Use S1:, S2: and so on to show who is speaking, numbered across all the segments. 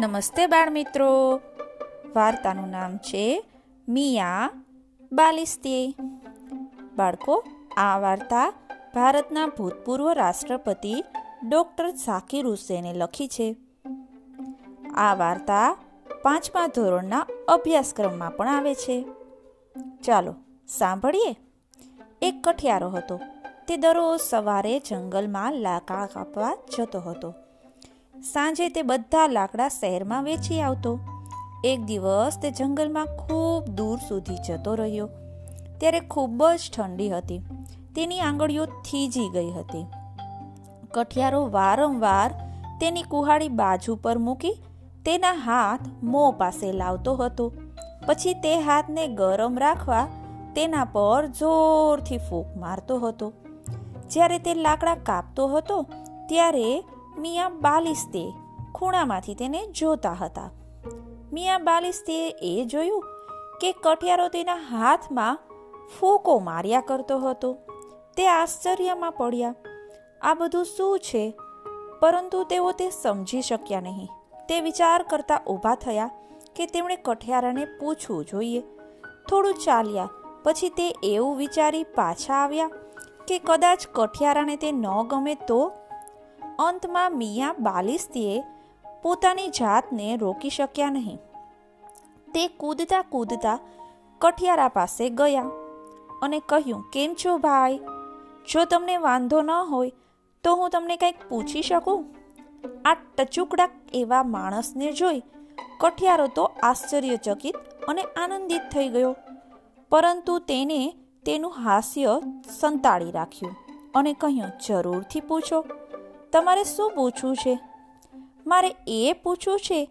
S1: નમસ્તે બાળમિત્રો વાર્તાનું નામ છે મિયા બાલિસ્તે. બાળકો, આ વાર્તા ભારતના ભૂતપૂર્વ રાષ્ટ્રપતિ ડોક્ટર ઝાકિર હુસેને લખી છે. આ વાર્તા પાંચમા ધોરણના અભ્યાસક્રમમાં પણ આવે છે. ચાલો, સાંભળીએ. એક કઠિયારો હતો. તે દરરોજ સવારે જંગલમાં લાકડા કાપવા જતો હતો. સાંજે તે બધા લાકડા શહેરમાં વેચી આવતો. એક દિવસ તે જંગલમાં ખૂબ દૂર સુધી જતો રહ્યો. ત્યારે ખૂબ જ ઠંડી હતી. તેની આંગળીઓ થીજી ગઈ હતી. કઠિયારો વારંવાર તેની કુહાડી બાજુ પર મૂકી તેના હાથ મોં પાસે લાવતો હતો. પછી તે હાથને ગરમ રાખવા તેના પર જોરથી ફૂંક મારતો હતો. જ્યારે તે લાકડા કાપતો હતો, ત્યારે મિયા બાલિસ્તે ખૂણામાંથી તેને જોતા હતા. મિયા બાલિસ્તે એ જોયું કે કઠિયારો તેના હાથમાં ફૂકો માર્યા કરતો હતો. તે આશ્ચર્યમાં પડ્યા. આ બધું શું છે? પરંતુ તેઓ તે સમજી શક્યા નહીં. તે વિચાર કરતા ઊભા થયા કે તેમણે કઠિયારાને પૂછવું જોઈએ. થોડું ચાલ્યા, પછી તે એવું વિચારી પાછા આવ્યા કે કદાચ કઠિયારાને તે ન ગમે તો અંતમાં મિયા બાલિસ્તીએ પોતાની જાતને રોકી શક્યા નહીં. તે કૂદતા કૂદતા કઠિયારા પાસે ગયા અને કહ્યું, કેમ છો ભાઈ? જો તમને વાંધો ન હોય તો હું તમને કંઈક પૂછી શકું? આ ટચુકડા એવા માણસને જોઈ કઠિયારો તો આશ્ચર્યચકિત અને આનંદિત થઈ ગયો. પરંતુ તેને તેનું હાસ્ય સંતાડી રાખ્યું અને કહ્યું, જરૂરથી પૂછો. તમારે શું પૂછવું છે? મારે એ પૂછવું છે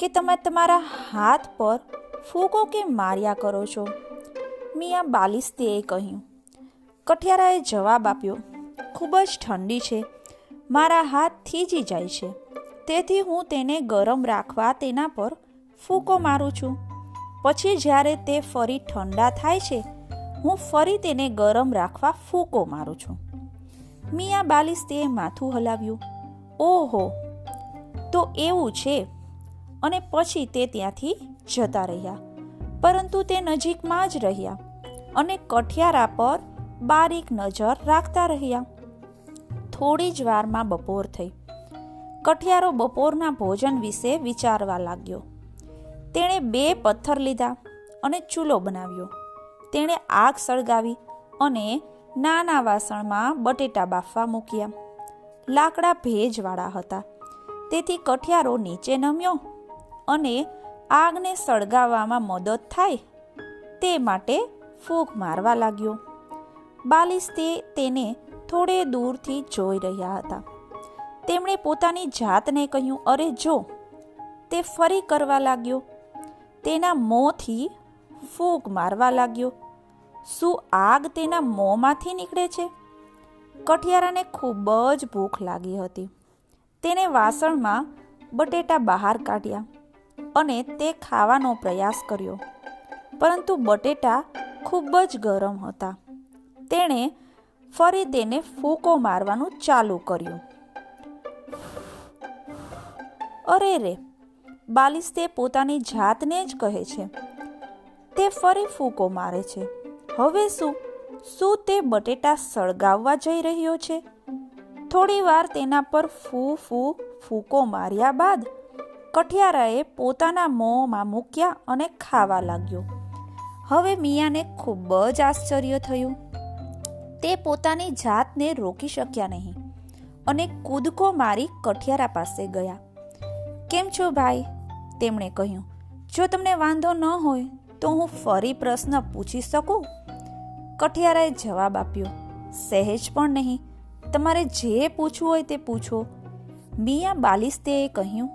S1: કે તમે તમારા હાથ પર ફૂકો કે માર્યા કરો છો? મિયા બાલિસ્તીએ કહ્યું. કઠિયારાએ જવાબ આપ્યો, ખૂબ જ ઠંડી છે. મારા હાથ થીજી જાય છે. તેથી હું તેને ગરમ રાખવા તેના પર ફૂકો મારું છું. પછી જ્યારે તે ફરી ઠંડા થાય છે, હું ફરી તેને ગરમ રાખવા ફૂકો મારું છું. મિયા બાલિસ તે માથું હલાવ્યું. ઓહો, તો એવું છે. અને પછી તે ત્યાંથી જતા રહ્યા. પરંતુ તે નજીકમાં જ રહ્યા અને કઠિયારા પર બારીક નજર રાખતા રહ્યા. થોડી જ વારમાં બપોર થઈ. કઠિયારો બપોરના ભોજન વિશે વિચારવા લાગ્યો. તેણે બે પથ્થર લીધા અને ચૂલો બનાવ્યો. તેણે આગ સળગાવી અને નાના વાસણમાં બટેટા બાફવા મૂક્યા. લાકડા ભેજવાળા હતા. તેથી કઠિયારો નીચે નમ્યો અને આગને સળગાવવામાં મદદ થાય તે માટે ફૂગ મારવા લાગ્યો. બાલિસ તે તેને થોડે દૂરથી જોઈ રહ્યા હતા. તેમણે પોતાની જાતને કહ્યું, અરે, જો. તે ફરી કરવા લાગ્યો. તેના મોંથી ફૂંક મારવા લાગ્યો. શું આગ તેના મોંમાંથી નીકળે છે? કઠિયારાને ખૂબ જ ભૂખ લાગી હતી. તેને વાસણમાં બટેટા બહાર કાઢ્યા અને તે ખાવાનો પ્રયાસ કર્યો. પરંતુ બટેટા ખૂબ જ ગરમ હતા. તેણે ફરી તેને ફૂકો મારવાનું ચાલુ કર્યું. અરે રે બાલિસ તે પોતાની જાતને જ કહે છે. તે ફરી ફૂકો મારે છે. હવે શું? શું તે બટેટા સળગાવવા જઈ રહ્યો છે? થોડી વાર તેના પર ફૂ ફૂ ફૂકો માર્યા બાદ કઠિયારાએ પોતાના મોંમાં મૂક્યા અને ખાવા લાગ્યો. હવે મિયાને ખૂબ જ આશ્ચર્ય થયું. તે પોતાની જાતને રોકી શક્યા નહીં અને કૂદકો મારી કઠિયારા પાસે ગયા. કેમ છો ભાઈ? તેમણે કહ્યું. જો તમને વાંધો ન હોય તો હું ફરી પ્રશ્ન પૂછી શકું? કઠિયારાએ જવાબ આપ્યો, સહેજ પણ નહીં. તમારે જે પૂછવું હોય તે પૂછો. મિયા બાલિસ્તેએ કહ્યું,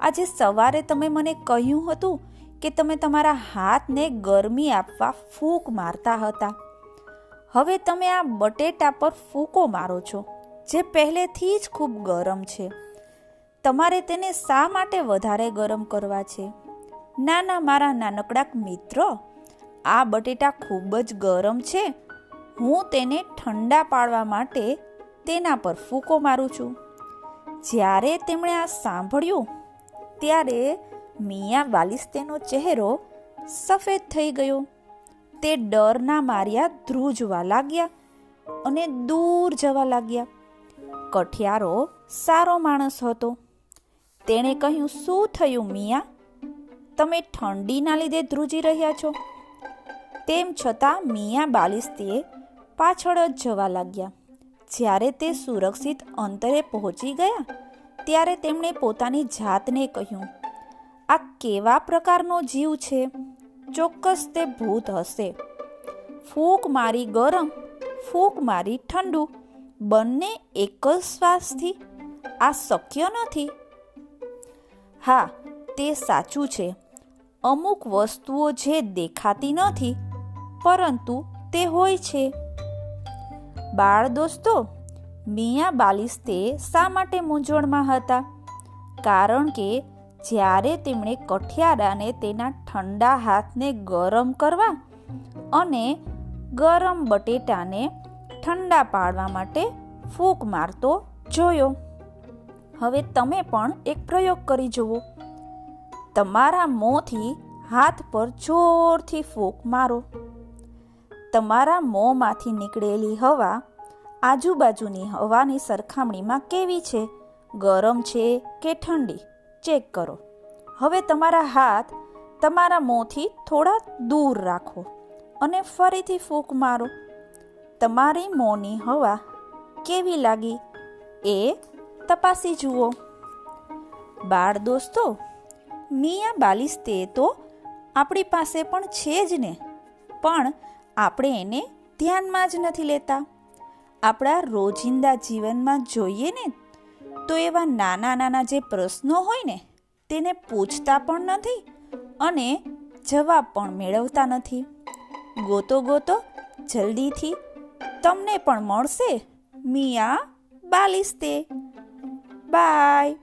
S1: આજે સવારે તમે મને કહ્યું હતું કે તમે તમારા હાથને ગરમી આપવા ફૂંક મારતા હતા. હવે તમે આ બટેટા પર ફૂંકો મારો છો, જે પહેલેથી જ ખૂબ ગરમ છે. તમારે તેને શા માટે વધારે ગરમ કરવા છે? ના ના મારા નાનકડા મિત્ર આ બટેટા ખૂબ જ ગરમ છે. હું તેને ઠંડા પાડવા માટે તેના પર ફૂકો મારું છું. જ્યારે તેમણે આ સાંભળ્યું, ત્યારે મિયા બાલિસ્તેનો ચહેરો સફેદ થઈ ગયો. તે ડરના માર્યા ધ્રુજવા લાગ્યા અને દૂર જવા લાગ્યા. કઠિયારો સારો માણસ હતો. તેણે કહ્યું, શું થયું મિયા? તમે ઠંડીના લીધે ધ્રુજી રહ્યા છો. તેમ છતાં મિયા બાલિસ્તીએ પાછળ જ જવા લાગ્યા. જ્યારે તે સુરક્ષિત અંતરે પહોંચી ગયા, ત્યારે તેમણે પોતાની જાતને કહ્યું, આ કેવા પ્રકારનો જીવ છે? ચોક્કસ તે ભૂત હશે. ફૂંક મારી ગરમ, ફૂંક મારી ઠંડુ, બંને એક જ શ્વાસથી. આ શક્ય નથી. હા, તે સાચું છે. અમુક વસ્તુઓ જે દેખાતી નથી પરંતુ તે હોય છે. બાળ દોસ્તો, મિયા બાલિસ્તે શા માટે મૂંઝવણમાં હતા? કારણ કે જ્યારે તેમણે કઠિયારાને તેના ઠંડા હાથને ગરમ કરવા અને ગરમ બટેટાને ઠંડા પાડવા માટે ફૂંક મારતો જોયો. હવે તમે પણ એક પ્રયોગ કરી જુઓ. તમારા મોંથી હાથ પર જોરથી ફૂંક મારો. તમારા મોંમાંથી નીકળેલી હવા આજુબાજુની હવાની સરખામણીમાં કેવી છે? ગરમ છે કે ઠંડી? ચેક કરો. હવે તમારા હાથ તમારા મોંથી થોડા દૂર રાખો અને ફરીથી ફૂંક મારો. તમારી મોંની હવા કેવી લાગી? એ તપાસી જુઓ. બાળ દોસ્તો, મિયા બાલિસ્તે તો આપણી પાસે પણ છે જ ને. પણ આપણે એને ધ્યાનમાં જ નથી લેતા. આપણા રોજિંદા જીવનમાં જોઈએ ને, તો એવા નાના નાના જે પ્રશ્નો હોય ને, તેને પૂછતા પણ નથી અને જવાબ પણ મેળવતા નથી. ગોતો ગોતો જલ્દીથી તમને પણ મળશે મિયા બાલિસ્તે બાય.